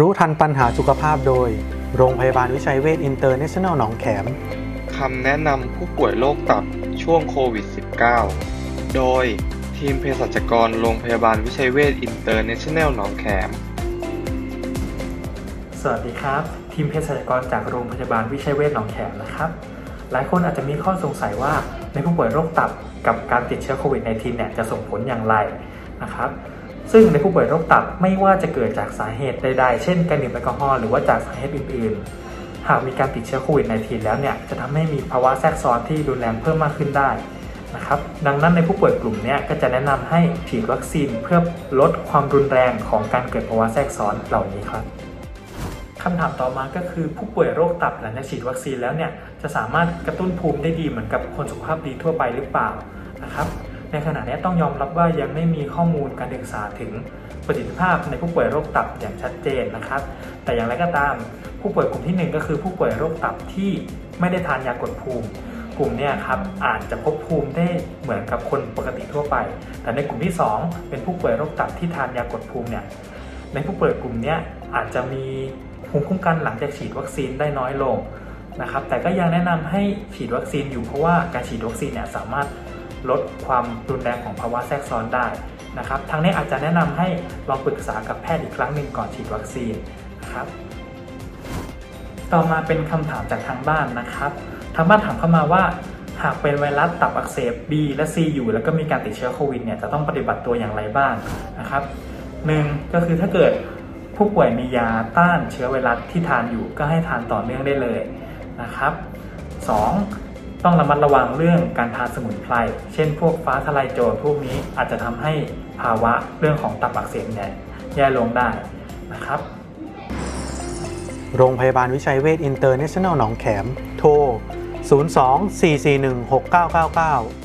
รู้ทันปัญหาสุขภาพโดย โรงพยาบาลวิชัยเวชอินเตอร์เนชั่นแนลหนองแขมคำแนะนำผู้ป่วยโรคตับช่วงโควิด -19 โดยทีมเภสัชกรโรงพยาบาลวิชัยเวชอินเตอร์เนชั่นแนลหนองแขม สวัสดีครับ ทีมเภสัชกรจากโรงพยาบาลวิชัยเวชหนองแขมนะครับ หลายคนอาจจะมีข้อสงสัยว่าในผู้ป่วยโรคตับกับการติดเชื้อโควิด -19 เนี่ยจะส่งผลอย่างไรนะครับ ซึ่งในผู้ป่วยโรคตับไม่ว่าจะเกิดจากสาเหตุใดๆ เช่นการดื่มแอลกอฮอล์หรือว่าจากสาเหตุอื่นๆ หากมีการติดเชื้อโควิด -19 แล้วเนี่ยจะทำให้มีภาวะแทรกซ้อนที่รุนแรงเพิ่มมากขึ้นได้นะครับดังนั้นในผู้ป่วยกลุ่มนี้ก็จะแนะนำให้ฉีดวัคซีนเพื่อลดความรุนแรงของการเกิดภาวะแทรกซ้อนเหล่านี้ครับคำถามต่อมาก็คือผู้ป่วยโรคตับหลังจากฉีดวัคซีนแล้วเนี่ยจะสามารถกระตุ้นภูมิได้ดีเหมือนกับคนสุขภาพดีทั่วไปหรือเปล่านะครับ ในขณะนี้ต้องยอมรับว่ายังไม่มีข้อมูลการศึกษาถึงประสิทธิภาพในผู้ป่วยโรคตับอย่างชัดเจนนะครับ แต่อย่างไรก็ตาม ผู้ป่วยกลุ่มที่หนึ่งก็คือผู้ป่วยโรคตับที่ไม่ได้ทานยากดภูมิกลุ่มเนี้ครับอาจจะพบภูมิได้เหมือนกับคนปกติทั่วไป แต่ในกลุ่มที่ 2 เป็นผู้ป่วยโรคตับที่ทานยากดภูมิเนี่ย ในผู้ป่วยกลุ่มนี้อาจจะมีภูมิคุ้มกันหลังจากฉีดวัคซีนได้น้อยลงนะครับ แต่ก็ยังแนะนำให้ฉีดวัคซีนอยู่เพราะว่าการฉีดวัคซีนเนี่ยสามารถ ลดความรุนแรงของภาวะแทรกซ้อนได้นะครับทางนี้อาจจะแนะนำให้ลองปรึกษากับแพทย์อีกครั้งหนึ่งก่อนฉีดวัคซีนนะครับต่อมาเป็นคำถามจากทางบ้านนะครับ ทางบ้านถามเข้ามาว่า หากเป็นไวรัสตับอักเสบ B และ C อยู่ แล้วก็มีการติดเชื้อโควิดเนี่ยจะต้องปฏิบัติตัวอย่างไรบ้างนะครับหนึ่งก็คือถ้าเกิดผู้ป่วยมียาต้านเชื้อไวรัสที่ทานอยู่ก็ให้ทานต่อเนื่องได้เลยนะครับสอง ต้องระมัดระวังเรื่องการทานสมุนไพร เช่นพวกฟ้าทะลายโจรพวกนี้อาจจะทำให้ภาวะเรื่องของตับอักเสบเนี่ยแย่ลงได้นะครับ โรงพยาบาลวิชัยเวชอินเตอร์เนชั่นแนลหนองแขม โทร 02 441 6999